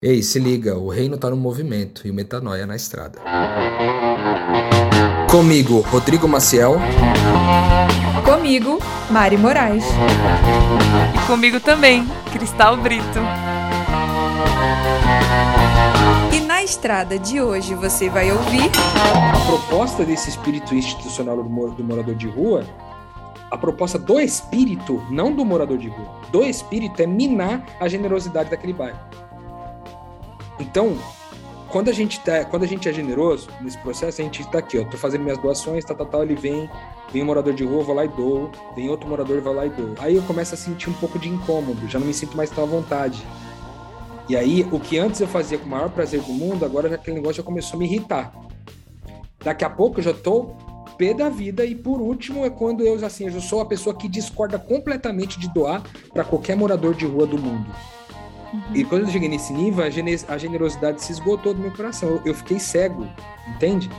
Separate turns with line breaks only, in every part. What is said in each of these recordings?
Ei, se liga, o reino tá no movimento e o metanoia na estrada. Comigo, Rodrigo Maciel.
Comigo, Mari Moraes.
E comigo também, Cristal Brito.
E na estrada de hoje você vai ouvir.
A proposta desse espírito institucional do morador de rua a proposta do espírito, não do morador de rua, do espírito é minar a generosidade daquele bairro. Então, quando a gente tá, quando a gente é generoso nesse processo, a gente está aqui, ó, tô fazendo minhas doações, tal, tal, tal, ele vem, vem um morador de rua, vou lá e dou, vem outro morador, vou lá e dou. Aí eu começo a sentir um pouco de incômodo, já não me sinto mais tão à vontade. E aí, o que antes eu fazia com o maior prazer do mundo, agora aquele negócio já começou a me irritar. Daqui a pouco eu já tô pé da vida e por último é quando eu assim, eu sou a pessoa que discorda completamente de doar para qualquer morador de rua do mundo. Uhum. E quando eu cheguei nesse nível, a generosidade se esgotou do meu coração. Eu, fiquei cego, entende?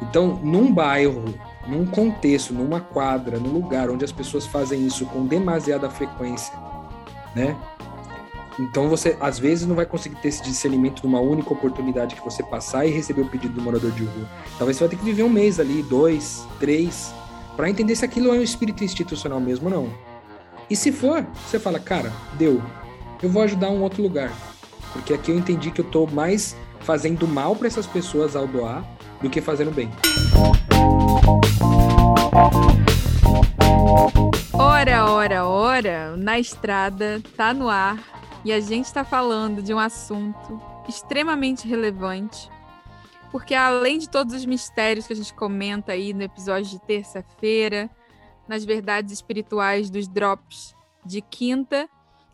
Então, num bairro, num contexto, numa quadra, num lugar onde as pessoas fazem isso com demasiada frequência, né? Então você às vezes não vai conseguir ter esse discernimento numa única oportunidade que você passar e receber o pedido do morador de rua. Talvez você vai ter que viver um mês ali, dois, três, para entender se aquilo é um espírito institucional mesmo ou não. E se for, você fala, cara, deu, eu vou ajudar um outro lugar. Porque aqui eu entendi que eu tô mais fazendo mal para essas pessoas ao doar do que fazendo bem.
Ora, ora, ora, na estrada, tá no ar e a gente está falando de um assunto extremamente relevante, porque além de todos os mistérios que a gente comenta aí no episódio de terça-feira, nas verdades espirituais dos drops de quinta,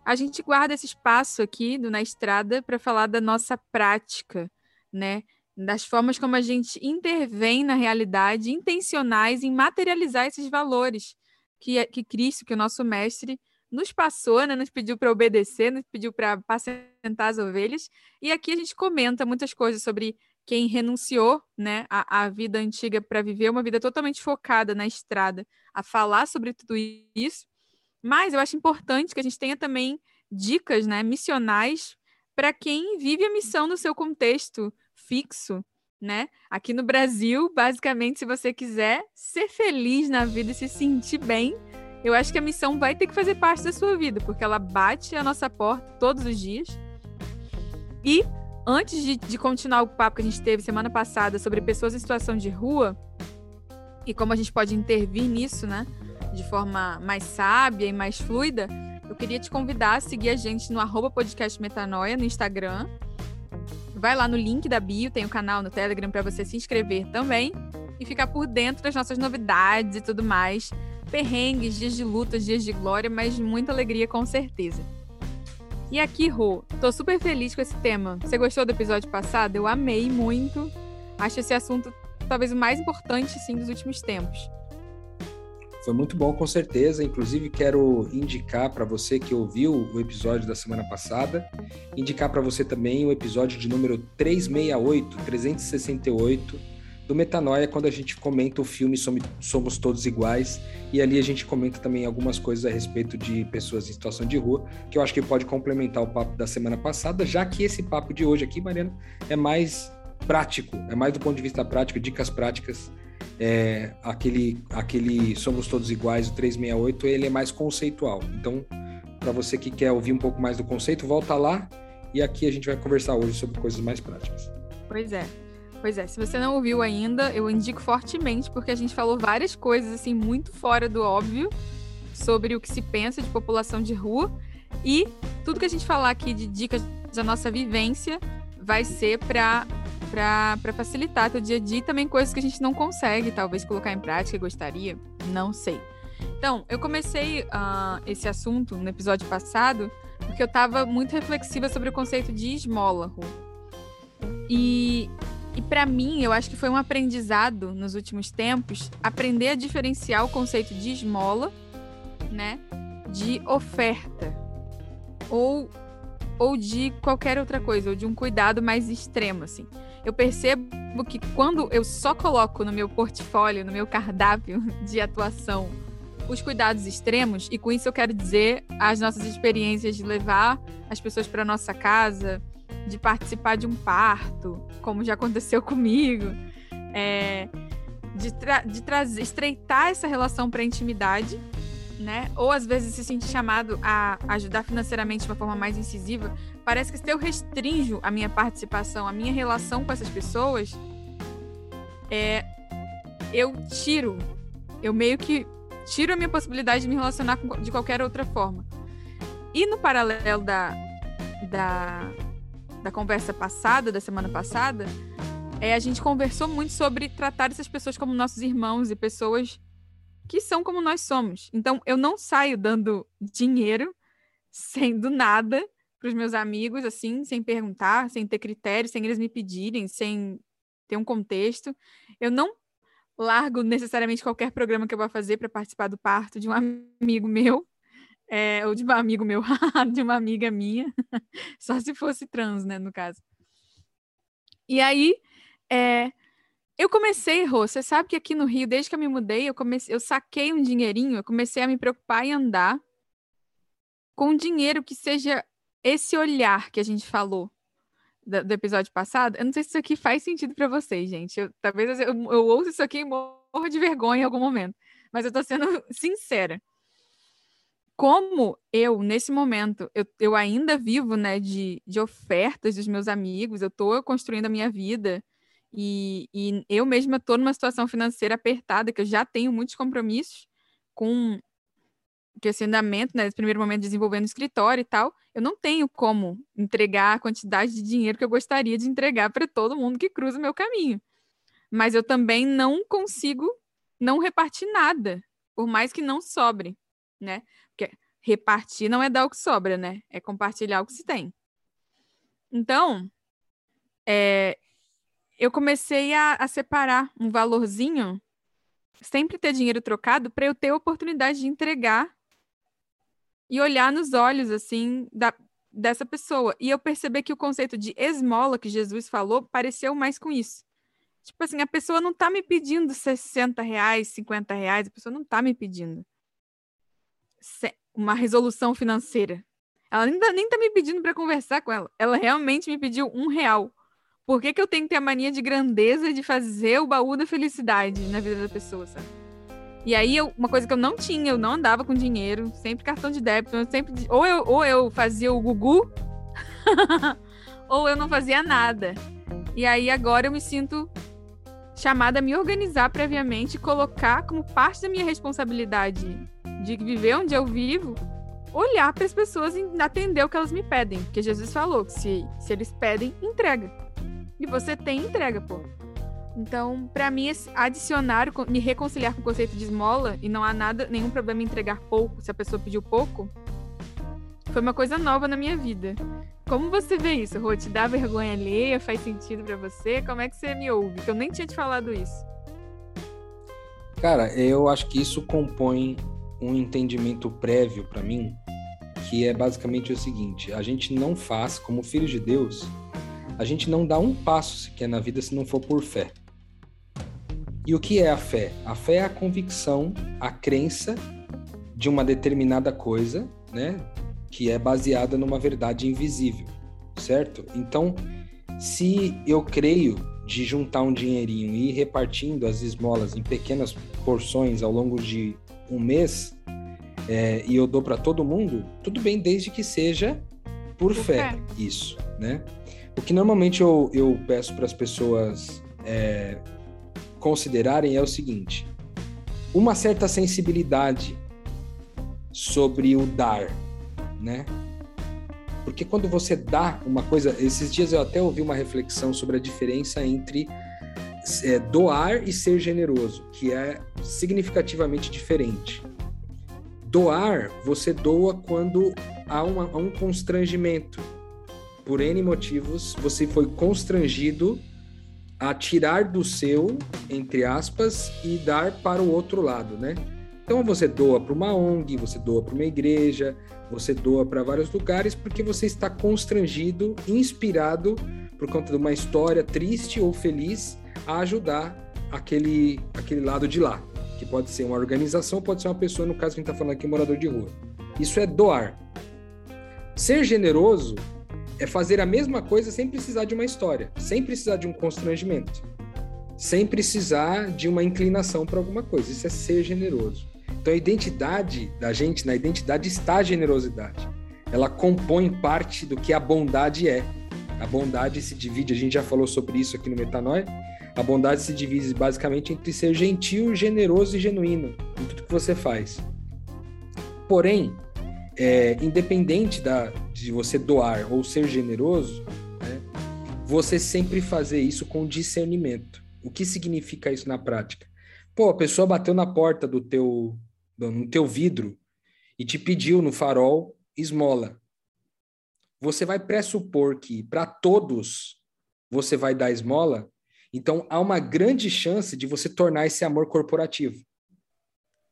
a gente guarda esse espaço aqui do Na Estrada para falar da nossa prática, né? Das formas como a gente intervém na realidade, intencionais em materializar esses valores que, que Cristo, que o nosso mestre, nos passou, né? Nos pediu para obedecer, nos pediu para apacentar as ovelhas. E aqui a gente comenta muitas coisas sobre quem renunciou né, à vida antiga para viver uma vida totalmente focada na estrada, a falar sobre tudo isso mas eu acho importante que a gente tenha também dicas né, missionais para quem vive a missão no seu contexto fixo. Né? Aqui no Brasil, basicamente, se você quiser ser feliz na vida e se sentir bem, eu acho que a missão vai ter que fazer parte da sua vida, porque ela bate a nossa porta todos os dias. E antes de, de, continuar o papo que a gente teve semana passada sobre pessoas em situação de rua e como a gente pode intervir nisso, né? De forma mais sábia e mais fluida, eu queria te convidar a seguir a gente no arroba podcast Metanoia no Instagram. Vai lá no link da bio, tem o um canal no Telegram para você se inscrever também e ficar por dentro das nossas novidades e tudo mais. Perrengues, dias de luta, dias de glória, mas muita alegria com certeza. E aqui, Rô, tô super feliz com esse tema. Você gostou do episódio passado? Eu amei muito. Acho esse assunto talvez o mais importante, sim, dos últimos tempos.
Foi muito bom, com certeza. Inclusive, quero indicar para você que ouviu o episódio da semana passada, indicar para você também o episódio de número 368, 368 do Metanoia, quando a gente comenta o filme Somos Todos Iguais. E ali a gente comenta também algumas coisas a respeito de pessoas em situação de rua, que eu acho que pode complementar o papo da semana passada, já que esse papo de hoje aqui, Mariana, é mais prático, é mais do ponto de vista prático, dicas práticas é, aquele, aquele Somos Todos Iguais, o 368, ele é mais conceitual. Então, para você que quer ouvir um pouco mais do conceito, volta lá e aqui a gente vai conversar hoje sobre coisas mais práticas.
Pois é. Pois é, se você não ouviu ainda, eu indico fortemente, porque a gente falou várias coisas assim muito fora do óbvio sobre o que se pensa de população de rua e tudo que a gente falar aqui de dicas da nossa vivência vai ser para para facilitar teu dia a dia e também coisas que a gente não consegue, talvez, colocar em prática e gostaria, não sei. Então, eu comecei uh, esse assunto no episódio passado porque eu estava muito reflexiva sobre o conceito de esmola. E, e para mim, eu acho que foi um aprendizado nos últimos tempos aprender a diferenciar o conceito de esmola, né, de oferta. Ou ou de qualquer outra coisa, ou de um cuidado mais extremo, assim eu percebo que quando eu só coloco no meu portfólio, no meu cardápio de atuação, os cuidados extremos, e com isso eu quero dizer as nossas experiências de levar as pessoas para nossa casa, de participar de um parto, como já aconteceu comigo, é, de, tra de estreitar essa relação para a intimidade, né? Ou às vezes se sentir chamado a ajudar financeiramente de uma forma mais incisiva. Parece que se eu restringo a minha participação, a minha relação com essas pessoas, é, eu tiro, eu meio que tiro a minha possibilidade de me relacionar com, de qualquer outra forma. E no paralelo da, da, da conversa passada, da semana passada, é, a gente conversou muito sobre tratar essas pessoas como nossos irmãos e pessoas que são como nós somos. Então, eu não saio dando dinheiro sem do nada para os meus amigos, assim, sem perguntar, sem ter critérios, sem eles me pedirem, sem ter um contexto. Eu não largo necessariamente qualquer programa que eu vá fazer para participar do parto de um amigo meu, é, ou de um amigo meu, de uma amiga minha, só se fosse trans, né, no caso. E aí, é, eu comecei, Rô, você sabe que aqui no Rio, desde que eu me mudei, eu comecei, eu saquei um dinheirinho, eu comecei a me preocupar em andar com dinheiro que seja esse olhar que a gente falou do, do episódio passado. Eu não sei se isso aqui faz sentido para vocês, gente. Eu, talvez eu, eu ouço isso aqui e morro de vergonha em algum momento, mas eu tô sendo sincera como eu, nesse momento, eu, eu ainda vivo, né, de, de ofertas dos meus amigos, eu estou construindo a minha vida e, e eu mesma estou numa situação financeira apertada, que eu já tenho muitos compromissos com que esse andamento, né, nesse primeiro momento desenvolvendo escritório e tal, eu não tenho como entregar a quantidade de dinheiro que eu gostaria de entregar para todo mundo que cruza o meu caminho. Mas eu também não consigo não repartir nada, por mais que não sobre, né? Porque repartir não é dar o que sobra, né? É compartilhar o que se tem. Então, é, eu comecei a, a, separar um valorzinho, sempre ter dinheiro trocado, para eu ter a oportunidade de entregar e olhar nos olhos, assim, da, dessa pessoa. E eu percebi que o conceito de esmola que Jesus falou pareceu mais com isso. Tipo assim, a pessoa não tá me pedindo 60 reais, 50 reais, a pessoa não tá me pedindo uma resolução financeira. Ela ainda nem tá me pedindo para conversar com ela. Ela realmente me pediu um real. Por que, que eu tenho que ter a mania de grandeza de fazer o baú da felicidade na vida da pessoa, sabe? E aí, eu, uma coisa que eu não tinha, eu não andava com dinheiro, sempre cartão de débito, eu sempre, ou, eu, ou eu fazia o Gugu, ou eu não fazia nada. E aí, agora eu me sinto chamada a me organizar previamente colocar como parte da minha responsabilidade de viver onde eu vivo, olhar para as pessoas e atender o que elas me pedem. Porque Jesus falou que se, se eles pedem, entrega. E você tem entrega, pô. Então, para mim, adicionar, me reconciliar com o conceito de esmola, e não há nada, nenhum problema em entregar pouco, se a pessoa pediu pouco, foi uma coisa nova na minha vida. Como você vê isso, Rô? Te dá vergonha alheia? Faz sentido para você? Como é que você me ouve? Que eu nem tinha te falado isso.
Cara, eu acho que isso compõe um entendimento prévio para mim, que é basicamente o seguinte: a gente não faz, como filhos de Deus, a gente não dá um passo sequer na vida se não for por fé. E o que é a fé? A fé é a convicção, a crença de uma determinada coisa, né? Que é baseada numa verdade invisível, certo? Então, se eu creio de juntar um dinheirinho e ir repartindo as esmolas em pequenas porções ao longo de um mês é, e eu dou para todo mundo, tudo bem, desde que seja por, fé, isso, né? O que normalmente eu, eu peço para as pessoas é, considerarem é o seguinte: uma certa sensibilidade sobre o dar, né? Porque quando você dá uma coisa, esses dias eu até ouvi uma reflexão sobre a diferença entre é, doar e ser generoso, que é significativamente diferente. Doar, você doa quando há, uma, há um constrangimento. Por N motivos, você foi constrangido a tirar do seu, entre aspas, e dar para o outro lado, né? Então você doa para uma ONG, você doa para uma igreja, você doa para vários lugares porque você está constrangido, inspirado por conta de uma história triste ou feliz a ajudar aquele, aquele lado de lá, que pode ser uma organização, pode ser uma pessoa, no caso que a gente está falando aqui, morador de rua. Isso é doar. Ser generoso é fazer a mesma coisa sem precisar de uma história, sem precisar de um constrangimento, sem precisar de uma inclinação para alguma coisa. Isso é ser generoso. Então a identidade da gente, na identidade está a generosidade. Ela compõe parte do que a bondade é. A bondade se divide, a gente já falou sobre isso aqui no Metanoia. A bondade se divide basicamente entre ser gentil, generoso e genuíno em tudo que você faz. Porém, é, independente da, de você doar ou ser generoso, né, você sempre fazer isso com discernimento. O que significa isso na prática? Pô, a pessoa bateu na porta do teu, no teu vidro e te pediu no farol esmola. Você vai pressupor que para todos você vai dar esmola, então há uma grande chance de você tornar esse amor corporativo.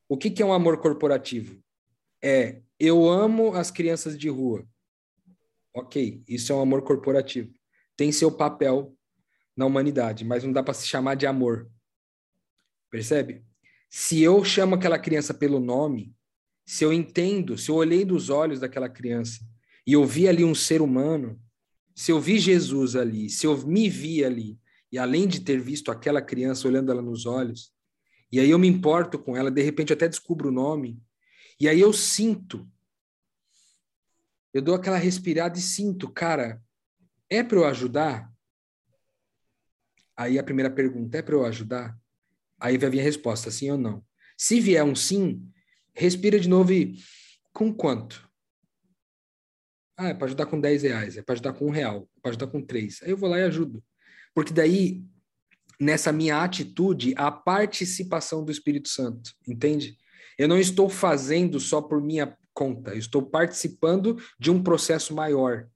O que, que é um amor corporativo? É eu amo as crianças de rua. Ok, isso é um amor corporativo. Tem seu papel na humanidade, mas não dá para se chamar de amor. Percebe? Se eu chamo aquela criança pelo nome, se eu entendo, se eu olhei dos olhos daquela criança e eu vi ali um ser humano, se eu vi Jesus ali, se eu me vi ali, e além de ter visto aquela criança olhando ela nos olhos, e aí eu me importo com ela, de repente eu até descubro o nome, e aí eu sinto, eu dou aquela respirada e sinto, cara, é para eu ajudar? Aí a primeira pergunta, é para eu ajudar? Aí vai vir a resposta, sim ou não. Se vier um sim, respira de novo e com quanto? Ah, é para ajudar com 10 reais, é para ajudar com um real, é para ajudar com três. Aí eu vou lá e ajudo. Porque daí, nessa minha atitude, a participação do Espírito Santo, entende? Eu não estou fazendo só por minha conta, eu estou participando de um processo maior.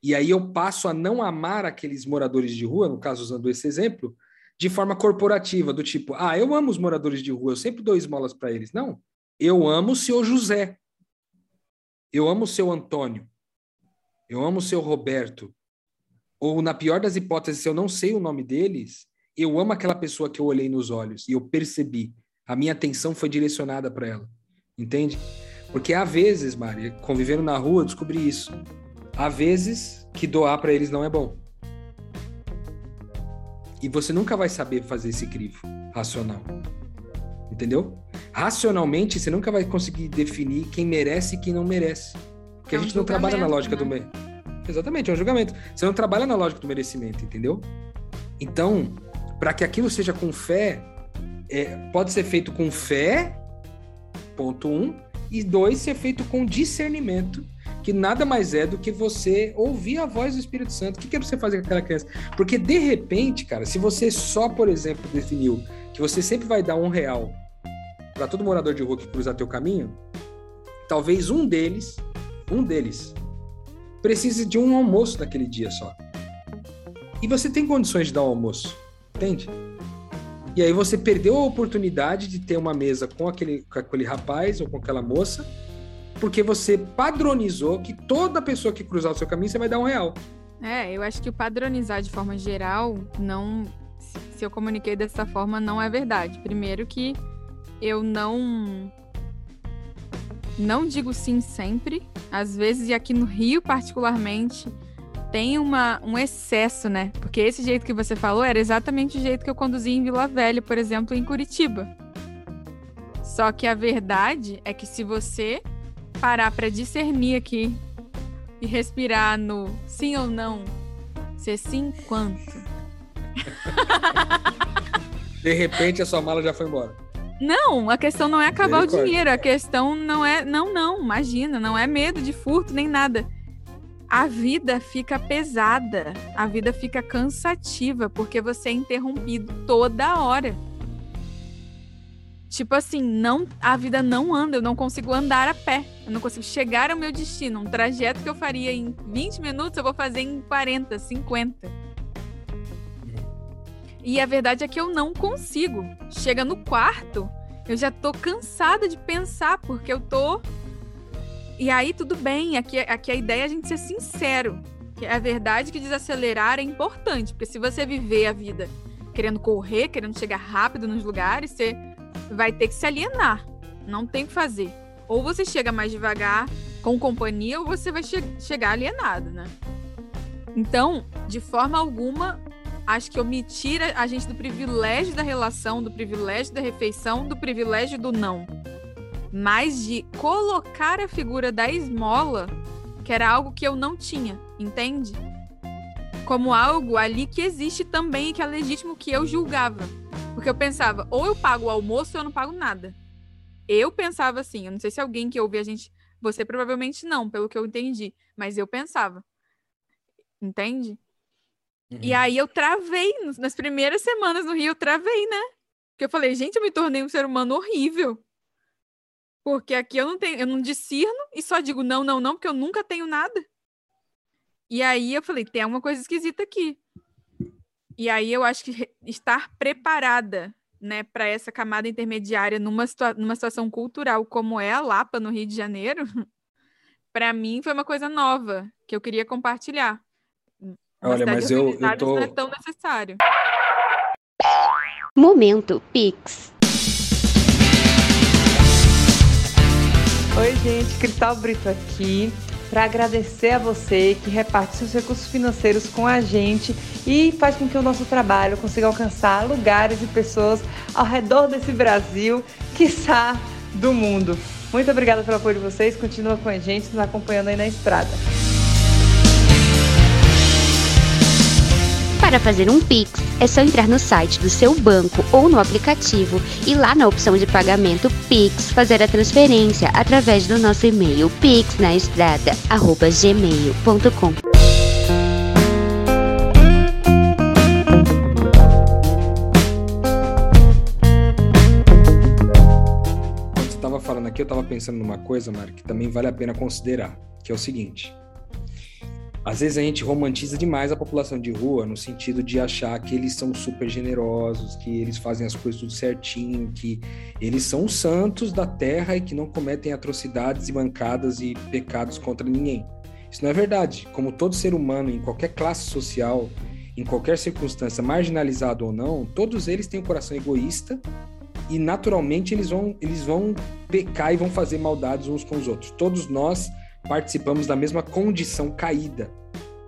E aí eu passo a não amar aqueles moradores de rua, no caso usando esse exemplo, de forma corporativa, do tipo, ah, eu amo os moradores de rua, eu sempre dou esmolas para eles. Não, eu amo o seu José. Eu amo o seu Antônio. Eu amo o seu Roberto. Ou, na pior das hipóteses, se eu não sei o nome deles, eu amo aquela pessoa que eu olhei nos olhos e eu percebi. A minha atenção foi direcionada para ela. Entende? Porque há vezes, Maria, convivendo na rua, eu descobri isso. Há vezes que doar para eles não é bom. E você nunca vai saber fazer esse crivo racional. Entendeu? Racionalmente, você nunca vai conseguir definir quem merece e quem não merece. Porque é um a gente não trabalha na lógica né? do. Exatamente, é um julgamento. Você não trabalha na lógica do merecimento, entendeu? Então, para que aquilo seja com fé, é, pode ser feito com fé, ponto um, e dois, ser feito com discernimento, que nada mais é do que você ouvir a voz do Espírito Santo. O que, que é você fazer com aquela criança? Porque de repente, cara, se você só, por exemplo, definiu que você sempre vai dar um real para todo morador de rua que cruzar teu caminho, talvez um deles, um deles, precise de um almoço naquele dia só. E você tem condições de dar um almoço, entende? E aí você perdeu a oportunidade de ter uma mesa com aquele, com aquele rapaz ou com aquela moça porque você padronizou que toda pessoa que cruzar o seu caminho você vai dar um real.
É, eu acho que o padronizar de forma geral não. Se eu comuniquei dessa forma, não é verdade. Primeiro que eu não. Não digo sim sempre. Às vezes, e aqui no Rio, particularmente, tem uma, um excesso, né? Porque esse jeito que você falou era exatamente o jeito que eu conduzi em Vila Velha, por exemplo, em Curitiba. Só que a verdade é que se você parar para discernir aqui e respirar no sim ou não, ser sim quanto.
De repente a sua mala já foi embora.
Não, a questão não é acabar o dinheiro, a questão não é. Não, não, imagina, não é medo de furto nem nada. A vida fica pesada, a vida fica cansativa, porque você é interrompido toda hora. Tipo assim, não, a vida não anda, eu não consigo andar a pé. Eu não consigo chegar ao meu destino. Um trajeto que eu faria em 20 minutos, eu vou fazer em 40, 50. E a verdade é que eu não consigo. Chega no quarto, eu já tô cansada de pensar, porque eu tô. E aí, tudo bem. Aqui, aqui a ideia é a gente ser sincero. Que é verdade que desacelerar é importante. Porque se você viver a vida querendo correr, querendo chegar rápido nos lugares, você vai ter que se alienar. Não tem o que fazer. Ou você chega mais devagar com companhia, ou você vai che chegar alienado, né? Então, de forma alguma, acho que tira a gente do privilégio da relação, do privilégio da refeição, do privilégio do não. Mas de colocar a figura da esmola, que era algo que eu não tinha, entende? Como algo ali que existe também e que é legítimo que eu julgava. Porque eu pensava, ou eu pago o almoço ou eu não pago nada. Eu pensava assim, eu não sei se alguém que ouve a gente, você provavelmente não, pelo que eu entendi, mas eu pensava. Entende? Uhum. E aí eu travei, nas primeiras semanas no Rio, eu travei, né? Porque eu falei, gente, eu me tornei um ser humano horrível. Porque aqui eu não tenho, eu não discerno e só digo não, não, não, porque eu nunca tenho nada. E aí eu falei, tem alguma coisa esquisita aqui. E aí eu acho que estar preparada, né, para essa camada intermediária numa, situa numa situação cultural como é a Lapa no Rio de Janeiro, para mim foi uma coisa nova que eu queria compartilhar.
Olha, mas eu, eu tô...
não é tão necessário.
Momento Pix.
Oi, gente, Cristal Brito aqui para agradecer a você que reparte seus recursos financeiros com a gente e faz com que o nosso trabalho consiga alcançar lugares e pessoas ao redor desse Brasil, quiçá do mundo. Muito obrigada pelo apoio de vocês, continua com a gente, nos acompanhando aí na estrada.
Para fazer um Pix, é só entrar no site do seu banco ou no aplicativo e lá na opção de pagamento Pix fazer a transferência através do nosso e-mail pixnaestrada@gmail.com.
Quando você estava falando aqui, eu estava pensando numa coisa, Mari, que também vale a pena considerar, que é o seguinte às vezes a gente romantiza demais a população de rua no sentido de achar que eles são super generosos, que eles fazem as coisas tudo certinho, que eles são os santos da terra e que não cometem atrocidades e mancadas e pecados contra ninguém. Isso não é verdade. Como todo ser humano, em qualquer classe social, em qualquer circunstância, marginalizado ou não, todos eles têm um coração egoísta e naturalmente eles vão, eles vão pecar e vão fazer maldades uns com os outros. Todos nós participamos da mesma condição caída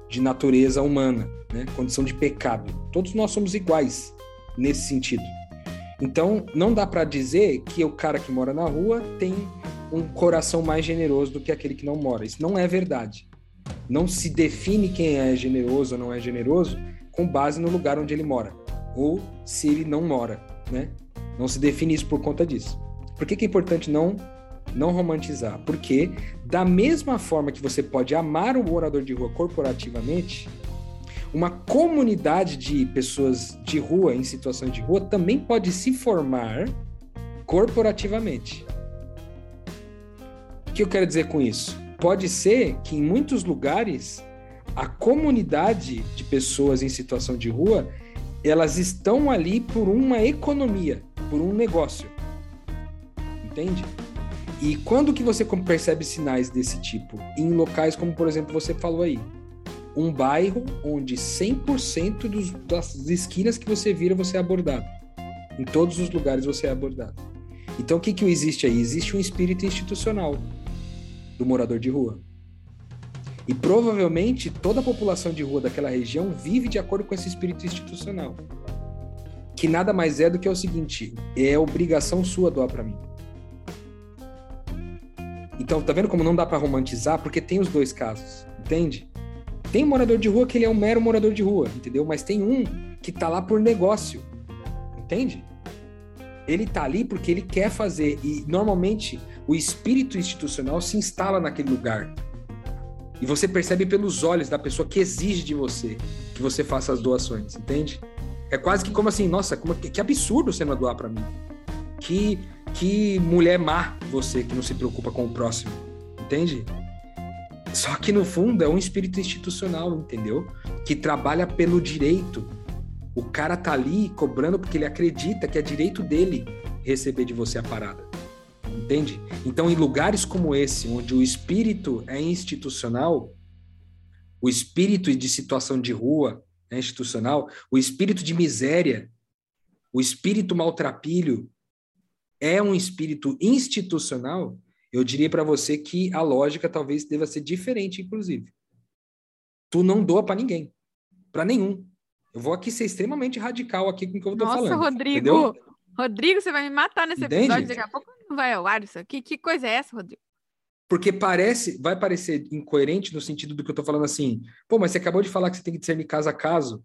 de natureza humana, né? condição de pecado. Todos nós somos iguais nesse sentido. Então, não dá para dizer que o cara que mora na rua tem um coração mais generoso do que aquele que não mora. Isso não é verdade. Não se define quem é generoso ou não é generoso com base no lugar onde ele mora ou se ele não mora, né? Não se define isso por conta disso. Por que, que é importante não não romantizar, porque da mesma forma que você pode amar o morador de rua corporativamente, uma comunidade de pessoas de rua em situação de rua também pode se formar corporativamente. O que eu quero dizer com isso? Pode ser que em muitos lugares a comunidade de pessoas em situação de rua elas estão ali por uma economia, por um negócio. Entende? E quando que você percebe sinais desse tipo? Em locais como, por exemplo, você falou aí, um bairro onde 100% dos, das esquinas que você vira você é abordado. Em todos os lugares você é abordado. Então o que que existe aí? Existe um espírito institucional do morador de rua. E provavelmente toda a população de rua daquela região vive de acordo com esse espírito institucional. Que nada mais é do que o seguinte: é obrigação sua doar para mim. Então, tá vendo como não dá para romantizar? Porque tem os dois casos, entende? Tem um morador de rua que ele é um mero morador de rua, entendeu? Mas tem um que tá lá por negócio, entende? Ele tá ali porque ele quer fazer e normalmente o espírito institucional se instala naquele lugar. E você percebe pelos olhos da pessoa que exige de você que você faça as doações, entende? É quase que como assim, nossa, como, que absurdo você não doar para mim. Que que mulher má você que não se preocupa com o próximo, entende? Só que no fundo é um espírito institucional, entendeu? Que trabalha pelo direito. O cara tá ali cobrando porque ele acredita que é direito dele receber de você a parada. Entende? Então, em lugares como esse, onde o espírito é institucional, o espírito de situação de rua é institucional, o espírito de miséria, o espírito maltrapilho, é um espírito institucional, eu diria para você que a lógica talvez deva ser diferente, inclusive. tu não doa para ninguém, para nenhum. Eu vou aqui ser extremamente radical aqui com o que eu tô
Nossa,
falando.
Rodrigo.
entendeu?
Rodrigo, você vai me matar nesse
Entende?
episódio. Daqui a pouco não vai ao ar isso aqui. Que coisa é essa, Rodrigo?
Porque parece, vai parecer incoerente no sentido do que eu tô falando assim. Pô, mas você acabou de falar que você tem que discernir caso a caso.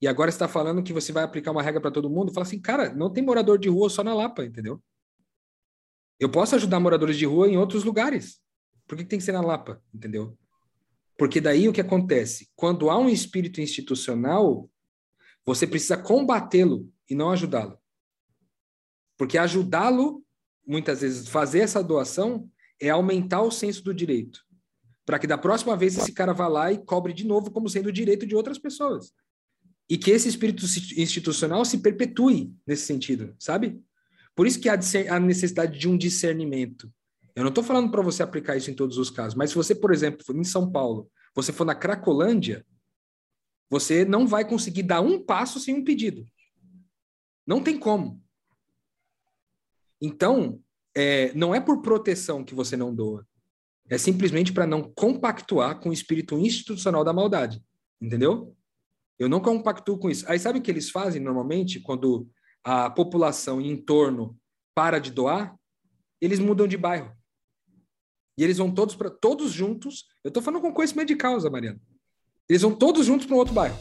E agora você está falando que você vai aplicar uma regra para todo mundo. Fala assim, cara, não tem morador de rua só na Lapa, entendeu? Eu posso ajudar moradores de rua em outros lugares. Por que tem que ser na Lapa, entendeu? Porque daí o que acontece? Quando há um espírito institucional, você precisa combatê-lo e não ajudá-lo. Porque ajudá-lo, muitas vezes, fazer essa doação é aumentar o senso do direito. Para que da próxima vez esse cara vá lá e cobre de novo como sendo o direito de outras pessoas. E que esse espírito institucional se perpetue nesse sentido, sabe? Por isso que há a necessidade de um discernimento. Eu não estou falando para você aplicar isso em todos os casos, mas se você, por exemplo, for em São Paulo, você for na Cracolândia, você não vai conseguir dar um passo sem um pedido. Não tem como. Então, é, não é por proteção que você não doa. É simplesmente para não compactuar com o espírito institucional da maldade. Entendeu? Eu não compactuo com isso. Aí sabe o que eles fazem normalmente quando a população em torno para de doar? Eles mudam de bairro. E eles vão todos para todos juntos. Eu estou falando com conhecimento de causa, Mariana. Eles vão todos juntos para um outro bairro.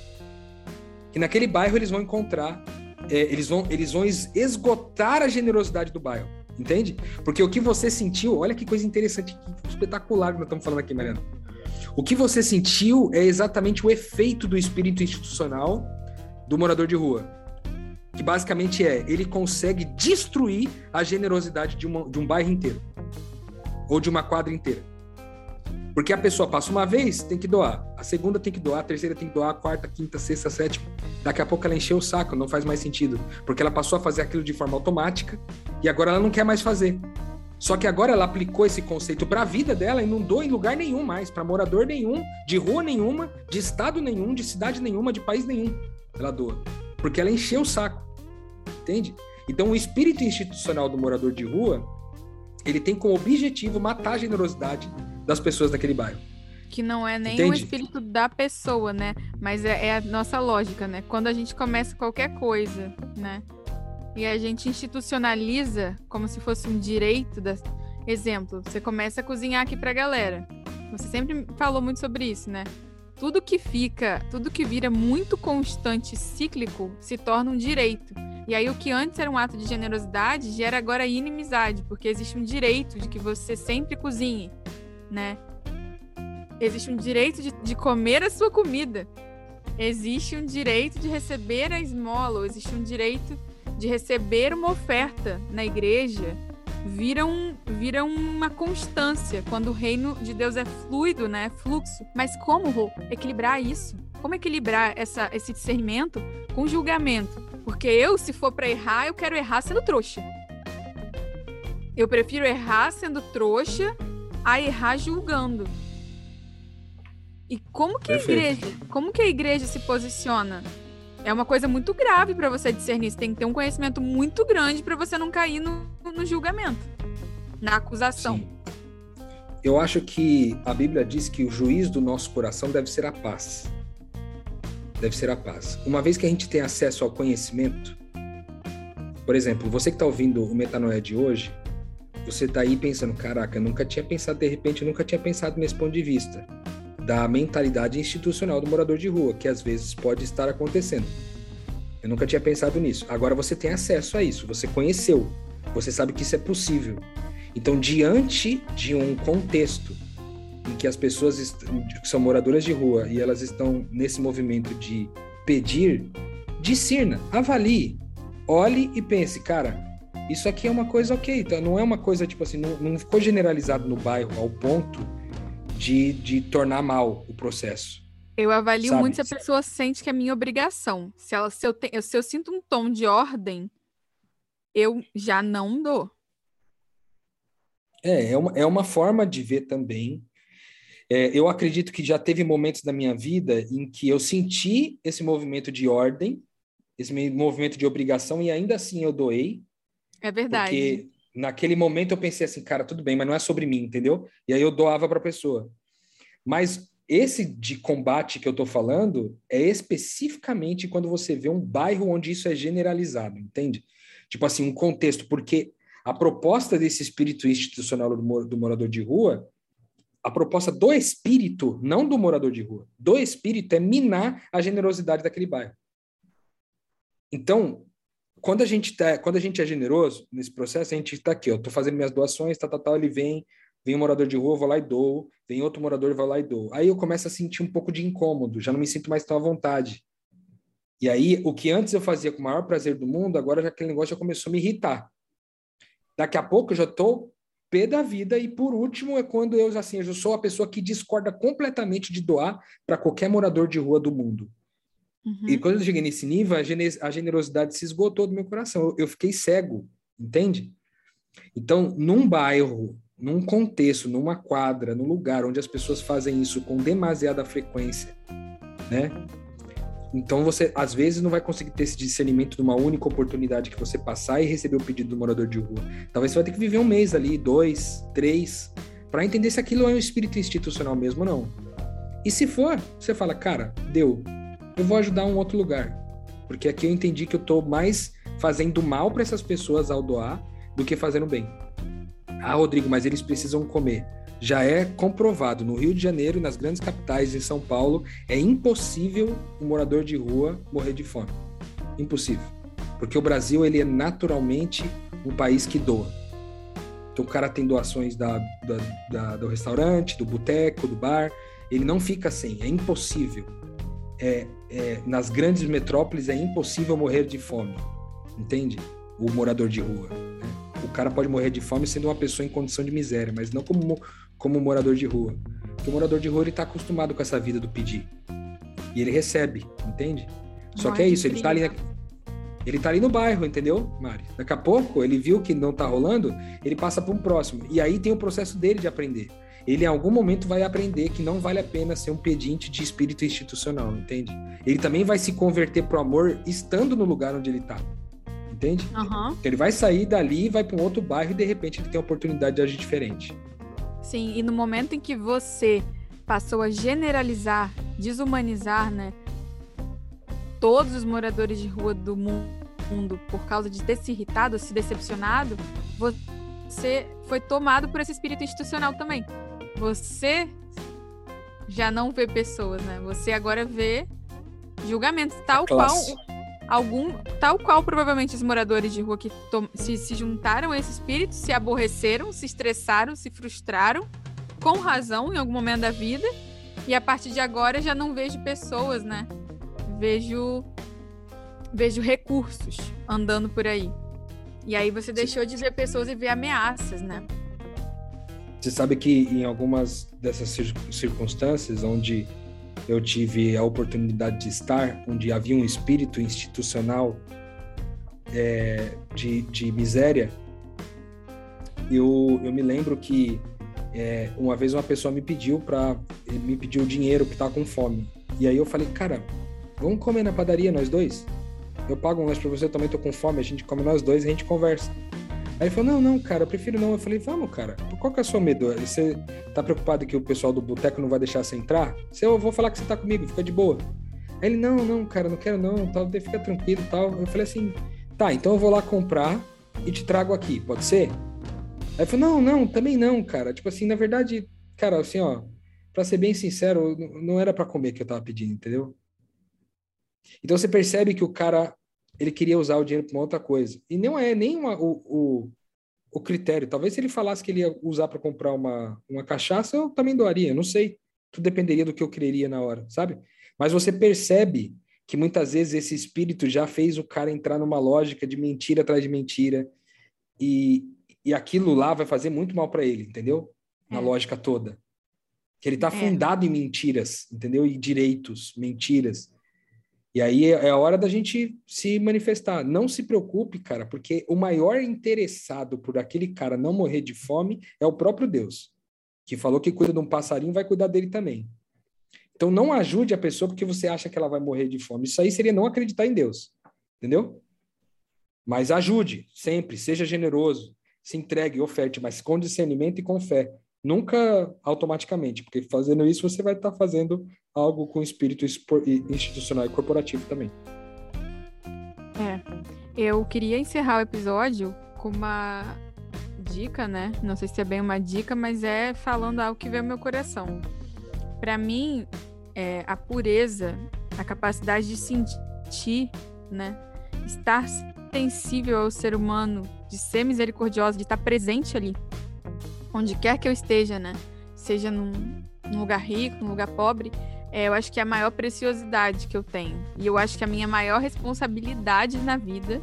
Que naquele bairro eles vão encontrar, é, eles vão eles vão es- esgotar a generosidade do bairro, entende? Porque o que você sentiu, olha que coisa interessante, que espetacular que nós estamos falando aqui, Mariana. O que você sentiu é exatamente o efeito do espírito institucional do morador de rua. Que basicamente é, ele consegue destruir a generosidade de, uma- de um bairro inteiro. Ou de uma quadra inteira. Porque a pessoa passa uma vez, tem que doar. A segunda tem que doar, a terceira tem que doar, a quarta, quinta, sexta, sétima. Daqui a pouco ela encheu o saco, não faz mais sentido. Porque ela passou a fazer aquilo de forma automática e agora ela não quer mais fazer. Só que agora ela aplicou esse conceito para a vida dela e não doa em lugar nenhum mais, para morador nenhum, de rua nenhuma, de estado nenhum, de cidade nenhuma, de país nenhum. Ela doa. Porque ela encheu o saco. Entende? Então o espírito institucional do morador de rua, ele tem como objetivo matar a generosidade das pessoas daquele bairro.
Que não é nem o
Entende?
espírito da pessoa, né? Mas é, é a nossa lógica, né? Quando a gente começa qualquer coisa, né? E a gente institucionaliza como se fosse um direito da... Exemplo, você começa a cozinhar aqui pra galera. Você sempre falou muito sobre isso, né? Tudo que fica, tudo que vira muito constante, cíclico, se torna um direito. E aí o que antes era um ato de generosidade gera agora inimizade, porque existe um direito de que você sempre cozinhe, né? Existe um direito de, de comer a sua comida. Existe um direito de receber a esmola, existe um direito de receber uma oferta na igreja. Vira, um, vira uma constância quando o reino de Deus é fluido, né? É fluxo. Mas como Rô, equilibrar isso? Como equilibrar essa, esse discernimento com julgamento? Porque eu, se for para errar, eu quero errar sendo trouxa. Eu prefiro errar sendo trouxa a errar julgando. E como que
Perfeito.
a igreja, como que a igreja se posiciona? É uma coisa muito grave para você discernir. Você tem que ter um conhecimento muito grande para você não cair no, no julgamento, na acusação.
Sim. Eu acho que a Bíblia diz que o juiz do nosso coração deve ser a paz. Deve ser a paz. Uma vez que a gente tem acesso ao conhecimento, por exemplo, você que está ouvindo o Metanoia de hoje, você está aí pensando, caraca, eu nunca tinha pensado, de repente, eu nunca tinha pensado nesse ponto de vista da mentalidade institucional do morador de rua, que às vezes pode estar acontecendo. Eu nunca tinha pensado nisso. Agora você tem acesso a isso, você conheceu, você sabe que isso é possível. Então, diante de um contexto em que as pessoas que são moradoras de rua e elas estão nesse movimento de pedir, discirna, avalie, olhe e pense, cara, isso aqui é uma coisa ok, tá? não é uma coisa tipo assim, não, não ficou generalizado no bairro ao ponto de, de tornar mal o processo.
Eu avalio
Sabe?
muito se a pessoa sente que é minha obrigação. Se, ela, se, eu te- se eu sinto um tom de ordem, eu já não dou.
É, é uma, é uma forma de ver também. É, eu acredito que já teve momentos da minha vida em que eu senti esse movimento de ordem, esse me- movimento de obrigação, e ainda assim eu doei,
É verdade.
porque naquele momento eu pensei assim, cara, tudo bem, mas não é sobre mim, entendeu? E aí eu doava para a pessoa. Mas esse de combate que eu estou falando é especificamente quando você vê um bairro onde isso é generalizado, entende? Tipo assim, um contexto, porque a proposta desse espírito institucional do, do morador de rua, a proposta do espírito, não do morador de rua, do espírito é minar a generosidade daquele bairro. Então, quando a gente tá, quando a gente é generoso nesse processo, a gente está aqui, eu estou fazendo minhas doações, tal, tal, tal, ele vem, vem um morador de rua, vou lá e dou, vem outro morador, vou lá e dou. Aí eu começo a sentir um pouco de incômodo, já não me sinto mais tão à vontade. E aí, o que antes eu fazia com o maior prazer do mundo, agora já aquele negócio já começou a me irritar. Daqui a pouco eu já estou pé da vida e por último é quando eu assim, eu sou a pessoa que discorda completamente de doar para qualquer morador de rua do mundo. Uhum. E quando eu cheguei nesse nível, a generosidade se esgotou do meu coração. Eu, eu fiquei cego, entende? Então, num bairro, num contexto, numa quadra, num lugar onde as pessoas fazem isso com demasiada frequência, né? Então você às vezes não vai conseguir ter esse discernimento de uma única oportunidade que você passar e receber o pedido do morador de rua. Talvez você vai ter que viver um mês ali, dois, três, para entender se aquilo é um espírito institucional mesmo ou não. E se for, você fala, cara, deu, eu vou ajudar um outro lugar. Porque aqui eu entendi que eu estou mais fazendo mal para essas pessoas ao doar do que fazendo bem. Ah, Rodrigo, mas eles precisam comer. Já é comprovado no Rio de Janeiro e nas grandes capitais, em São Paulo, é impossível um morador de rua morrer de fome. Impossível. Porque o Brasil ele é naturalmente um país que doa. Então o cara tem doações da, da, da do restaurante, do boteco, do bar. Ele não fica sem, é impossível é, é, nas grandes metrópoles é impossível morrer de fome, entende? O morador de rua. Né? O cara pode morrer de fome sendo uma pessoa em condição de miséria, mas não como, como morador de rua. Porque o morador de rua ele está acostumado com essa vida do pedir. E ele recebe, entende? Só que é isso, ele tá ali, ele tá ali no bairro, entendeu, Mari? Daqui a pouco ele viu que não tá rolando, ele passa para um próximo. E aí tem o processo dele de aprender ele em algum momento vai aprender que não vale a pena ser um pedinte de espírito institucional, entende? Ele também vai se converter pro amor estando no lugar onde ele está, entende? Uhum. Ele vai sair dali, vai para um outro bairro e de repente ele tem a oportunidade de agir diferente.
Sim, e no momento em que você passou a generalizar, desumanizar, né, todos os moradores de rua do mundo por causa de ter se irritado, se decepcionado, você foi tomado por esse espírito institucional também você já não vê pessoas, né? Você agora vê julgamentos, tal qual algum, tal qual provavelmente os moradores de rua que se, se juntaram a esse espírito, se aborreceram, se estressaram, se frustraram, com razão em algum momento da vida, e a partir de agora já não vejo pessoas, né? Vejo vejo recursos andando por aí. E aí você deixou de ver pessoas e ver ameaças, né?
Você sabe que em algumas dessas circunstâncias onde eu tive a oportunidade de estar, onde havia um espírito institucional é, de, de miséria, eu, eu me lembro que é, uma vez uma pessoa me pediu para me pediu dinheiro que estava com fome. E aí eu falei, cara, vamos comer na padaria nós dois? Eu pago um lanche para você, eu também tô com fome, a gente come nós dois e a gente conversa. Aí ele falou, não, não, cara, eu prefiro não. Eu falei, vamos, cara, qual que é o seu medo? Você tá preocupado que o pessoal do boteco não vai deixar você entrar? Se eu vou falar que você tá comigo, fica de boa. Aí ele, não, não, cara, não quero não, tal, fica tranquilo tal. Eu falei assim, tá, então eu vou lá comprar e te trago aqui, pode ser? Aí ele falou, não, não, também não, cara. Tipo assim, na verdade, cara, assim, ó, pra ser bem sincero, não era para comer que eu tava pedindo, entendeu? Então você percebe que o cara ele queria usar o dinheiro para outra coisa. E não é nem uma, o, o, o, critério. Talvez se ele falasse que ele ia usar para comprar uma, uma cachaça, eu também doaria, não sei. Tudo dependeria do que eu quereria na hora, sabe? Mas você percebe que muitas vezes esse espírito já fez o cara entrar numa lógica de mentira atrás de mentira. E, e aquilo lá vai fazer muito mal para ele, entendeu? Na é. lógica toda. Que ele está é. fundado em mentiras, entendeu? E direitos, mentiras. E aí é, é a hora da gente se manifestar. Não se preocupe, cara, porque o maior interessado por aquele cara não morrer de fome é o próprio Deus, que falou que cuida de um passarinho, vai cuidar dele também. Então não ajude a pessoa porque você acha que ela vai morrer de fome. Isso aí seria não acreditar em Deus. Entendeu? Mas ajude, sempre, seja generoso, se entregue, oferte, mas com discernimento e com fé. Nunca automaticamente, porque fazendo isso você vai estar fazendo algo com espírito institucional e corporativo também.
É. Eu queria encerrar o episódio com uma dica, né? Não sei se é bem uma dica, mas é falando algo que veio ao meu coração. Para mim, é, a pureza, a capacidade de sentir, né? Estar sensível ao ser humano, de ser misericordiosa, de estar presente ali, onde quer que eu esteja, né? Seja num, num lugar rico, num lugar pobre, é, eu acho que é a maior preciosidade que eu tenho. E eu acho que a minha maior responsabilidade na vida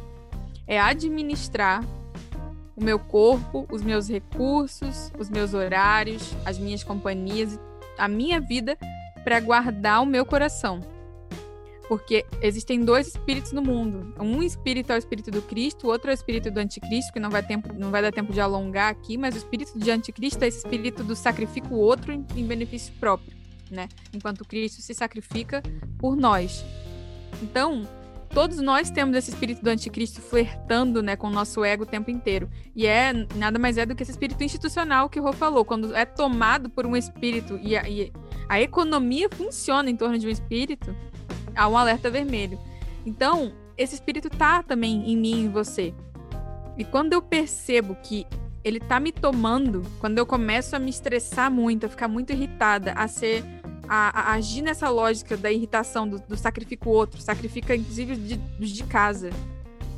é administrar o meu corpo, os meus recursos, os meus horários, as minhas companhias, a minha vida para guardar o meu coração. Porque existem dois espíritos no mundo. Um espírito é o espírito do Cristo, o outro é o espírito do anticristo, que não vai, tempo, não vai dar tempo de alongar aqui, mas o espírito de anticristo é esse espírito do sacrifica o outro em, em benefício próprio, né? Enquanto Cristo se sacrifica por nós. Então, todos nós temos esse espírito do anticristo flertando né, com o nosso ego o tempo inteiro. E é nada mais é do que esse espírito institucional que o Rô falou. Quando é tomado por um espírito e a, e a economia funciona em torno de um espírito, há um alerta vermelho. Então, esse espírito tá também em mim em você. E quando eu percebo que ele tá me tomando, quando eu começo a me estressar muito, a ficar muito irritada, a ser. a, a agir nessa lógica da irritação, do, do sacrifico outro, sacrifica inclusive de, dos de casa.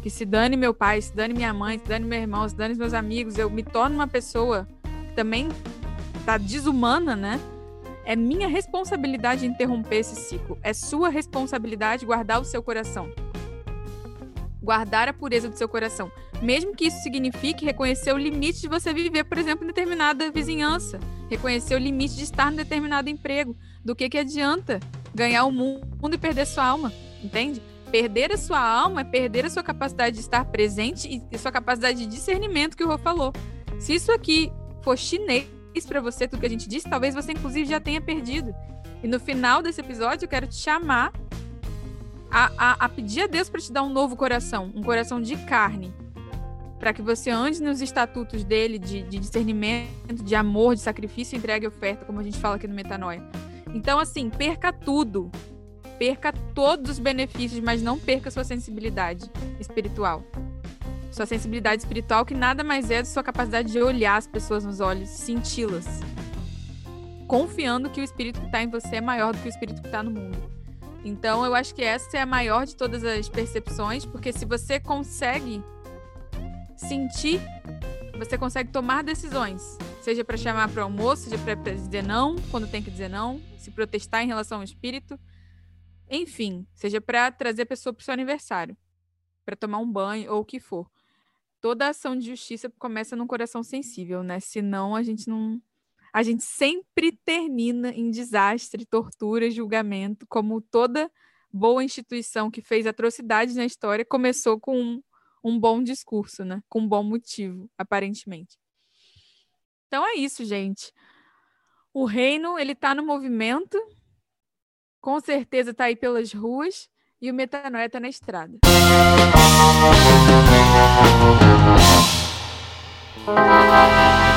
Que se dane meu pai, se dane minha mãe, se dane meu irmão, se dane meus amigos, eu me torno uma pessoa que também tá desumana, né? É minha responsabilidade interromper esse ciclo. É sua responsabilidade guardar o seu coração. Guardar a pureza do seu coração. Mesmo que isso signifique reconhecer o limite de você viver, por exemplo, em determinada vizinhança. Reconhecer o limite de estar em determinado emprego. Do que, que adianta ganhar o mundo e perder sua alma? Entende? Perder a sua alma é perder a sua capacidade de estar presente e sua capacidade de discernimento que o Rô falou. Se isso aqui for chinês, para você, tudo que a gente disse, talvez você inclusive já tenha perdido. E no final desse episódio eu quero te chamar a, a, a pedir a Deus para te dar um novo coração, um coração de carne, para que você ande nos estatutos dele de, de, discernimento, de amor, de sacrifício, entrega e oferta, como a gente fala aqui no Metanoia. Então, assim, perca tudo. Perca todos os benefícios, mas não perca sua sensibilidade espiritual sua sensibilidade espiritual, que nada mais é do sua capacidade de olhar as pessoas nos olhos, senti-las. Confiando que o espírito que está em você é maior do que o espírito que está no mundo. Então, eu acho que essa é a maior de todas as percepções, porque se você consegue sentir, você consegue tomar decisões. Seja para chamar para o almoço, seja para dizer não, quando tem que dizer não, se protestar em relação ao espírito. Enfim, seja para trazer a pessoa para o seu aniversário, para tomar um banho ou o que for toda ação de justiça começa num coração sensível, né? Senão a gente não. A gente sempre termina em desastre, tortura, julgamento, como toda boa instituição que fez atrocidades na história começou com um, um bom discurso, né? Com um bom motivo, aparentemente. Então é isso, gente. O reino, ele tá no movimento, com certeza tá aí pelas ruas, e o Metanoia tá na estrada. Música